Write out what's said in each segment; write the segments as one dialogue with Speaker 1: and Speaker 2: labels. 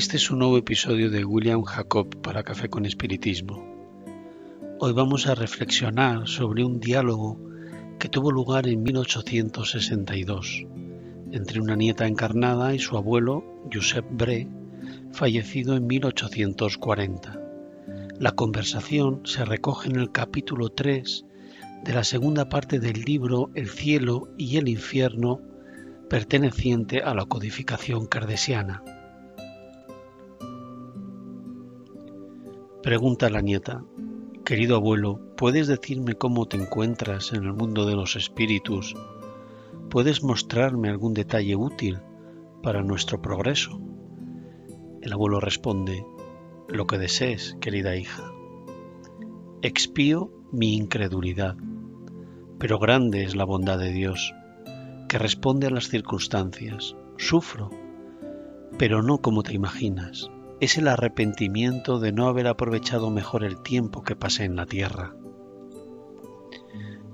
Speaker 1: Este es un nuevo episodio de William Jacob para Café con Espiritismo. Hoy vamos a reflexionar sobre un diálogo que tuvo lugar en 1862 entre una nieta encarnada y su abuelo Josep Bré, fallecido en 1840. La conversación se recoge en el capítulo 3 de la segunda parte del libro El cielo y el infierno perteneciente a la codificación cardesiana. Pregunta la nieta, querido abuelo, ¿puedes decirme cómo te encuentras en el mundo de los espíritus? ¿Puedes mostrarme algún detalle útil para nuestro progreso? El abuelo responde, lo que desees, querida hija. Expío mi incredulidad, pero grande es la bondad de Dios, que responde a las circunstancias. Sufro, pero no como te imaginas es el arrepentimiento de no haber aprovechado mejor el tiempo que pasé en la tierra.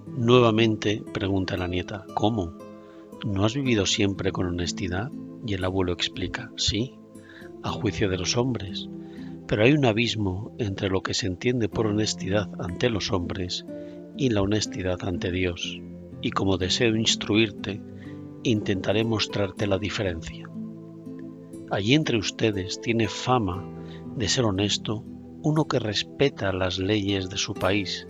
Speaker 1: Nuevamente pregunta la nieta, ¿cómo? ¿No has vivido siempre con honestidad? Y el abuelo explica, sí, a juicio de los hombres, pero hay un abismo entre lo que se entiende por honestidad ante los hombres y la honestidad ante Dios, y como deseo instruirte, intentaré mostrarte la diferencia. Allí entre ustedes tiene fama de ser honesto uno que respeta las leyes de su país,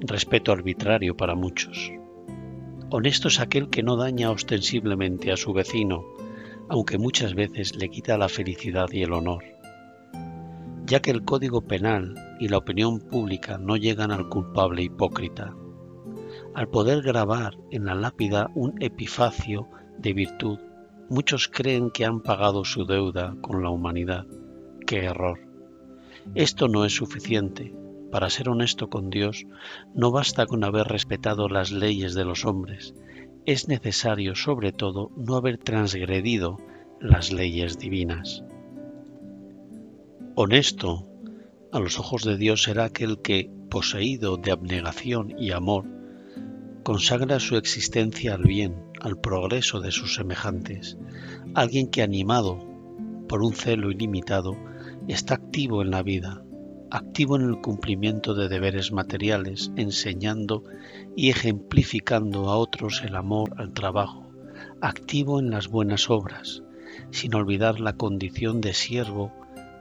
Speaker 1: respeto arbitrario para muchos. Honesto es aquel que no daña ostensiblemente a su vecino, aunque muchas veces le quita la felicidad y el honor. Ya que el código penal y la opinión pública no llegan al culpable hipócrita, al poder grabar en la lápida un epifacio de virtud Muchos creen que han pagado su deuda con la humanidad. ¡Qué error! Esto no es suficiente. Para ser honesto con Dios, no basta con haber respetado las leyes de los hombres. Es necesario, sobre todo, no haber transgredido las leyes divinas. Honesto a los ojos de Dios será aquel que, poseído de abnegación y amor, consagra su existencia al bien, al progreso de sus semejantes, alguien que animado por un celo ilimitado está activo en la vida, activo en el cumplimiento de deberes materiales, enseñando y ejemplificando a otros el amor al trabajo, activo en las buenas obras, sin olvidar la condición de siervo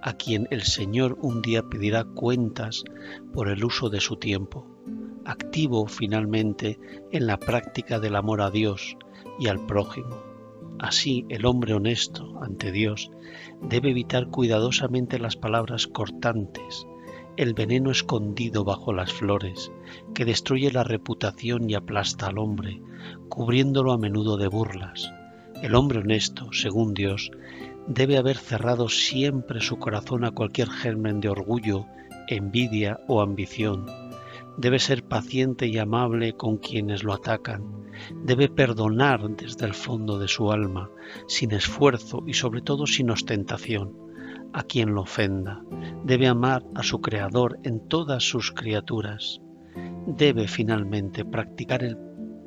Speaker 1: a quien el Señor un día pedirá cuentas por el uso de su tiempo, activo finalmente en la práctica del amor a Dios, y al prójimo. Así el hombre honesto ante Dios debe evitar cuidadosamente las palabras cortantes, el veneno escondido bajo las flores, que destruye la reputación y aplasta al hombre, cubriéndolo a menudo de burlas. El hombre honesto, según Dios, debe haber cerrado siempre su corazón a cualquier germen de orgullo, envidia o ambición, debe ser paciente y amable con quienes lo atacan, debe perdonar desde el fondo de su alma, sin esfuerzo y sobre todo sin ostentación, a quien lo ofenda, debe amar a su Creador en todas sus criaturas, debe finalmente practicar el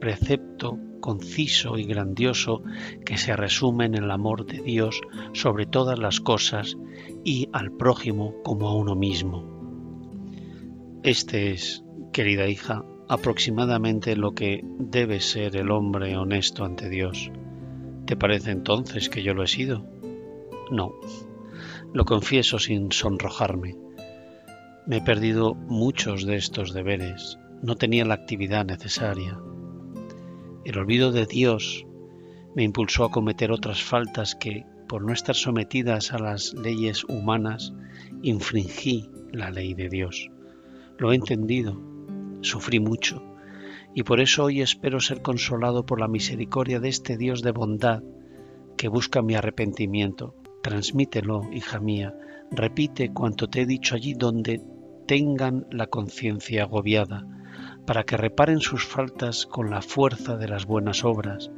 Speaker 1: precepto conciso y grandioso que se resume en el amor de Dios sobre todas las cosas y al prójimo como a uno mismo. Este es querida hija, aproximadamente lo que debe ser el hombre honesto ante Dios. ¿Te parece entonces que yo lo he sido? No, lo confieso sin sonrojarme. Me he perdido muchos de estos deberes, no tenía la actividad necesaria. El olvido de Dios me impulsó a cometer otras faltas que, por no estar sometidas a las leyes humanas, infringí la ley de Dios. Lo he entendido Sufrí mucho y por eso hoy espero ser consolado por la misericordia de este Dios de bondad que busca mi arrepentimiento. Transmítelo, hija mía, repite cuanto te he dicho allí donde tengan la conciencia agobiada, para que reparen sus faltas con la fuerza de las buenas obras,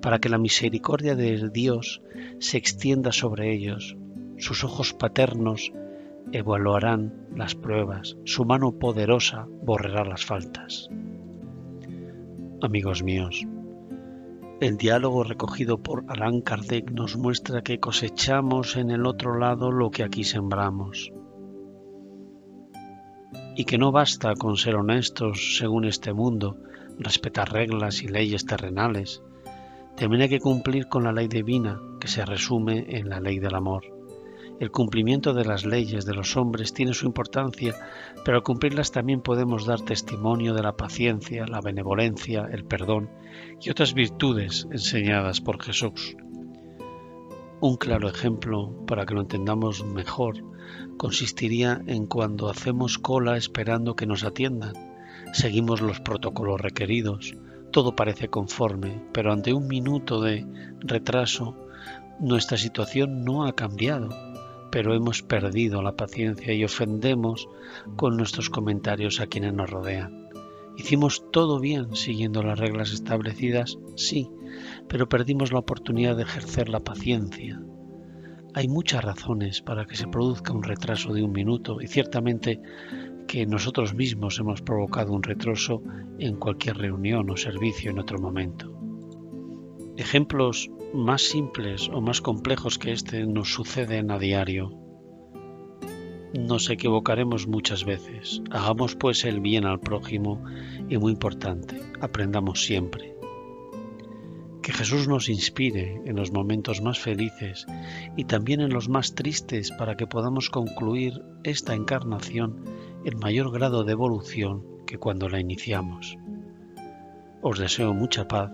Speaker 1: para que la misericordia de Dios se extienda sobre ellos, sus ojos paternos evaluarán las pruebas, su mano poderosa borrará las faltas. Amigos míos, El diálogo recogido por Allan Kardec nos muestra que cosechamos en el otro lado lo que aquí sembramos. Y que no basta con ser honestos según este mundo, respetar reglas y leyes terrenales. También hay que cumplir con la ley divina, que se resume en la ley del amor. El cumplimiento de las leyes de los hombres tiene su importancia, pero al cumplirlas también podemos dar testimonio de la paciencia, la benevolencia, el perdón y otras virtudes enseñadas por Jesús. Un claro ejemplo, para que lo entendamos mejor, consistiría en cuando hacemos cola esperando que nos atiendan. Seguimos los protocolos requeridos, todo parece conforme, pero ante un minuto de retraso, nuestra situación no ha cambiado pero hemos perdido la paciencia y ofendemos con nuestros comentarios a quienes nos rodean. Hicimos todo bien siguiendo las reglas establecidas, sí, pero perdimos la oportunidad de ejercer la paciencia. Hay muchas razones para que se produzca un retraso de un minuto y ciertamente que nosotros mismos hemos provocado un retraso en cualquier reunión o servicio en otro momento. Ejemplos más simples o más complejos que este nos suceden a diario. Nos equivocaremos muchas veces. Hagamos pues el bien al prójimo y muy importante, aprendamos siempre. Que Jesús nos inspire en los momentos más felices y también en los más tristes para que podamos concluir esta encarnación en mayor grado de evolución que cuando la iniciamos. Os deseo mucha paz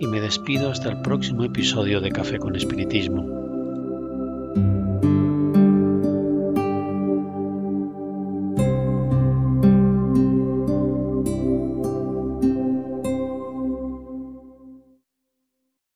Speaker 1: y me despido hasta el próximo episodio de Café con Espiritismo.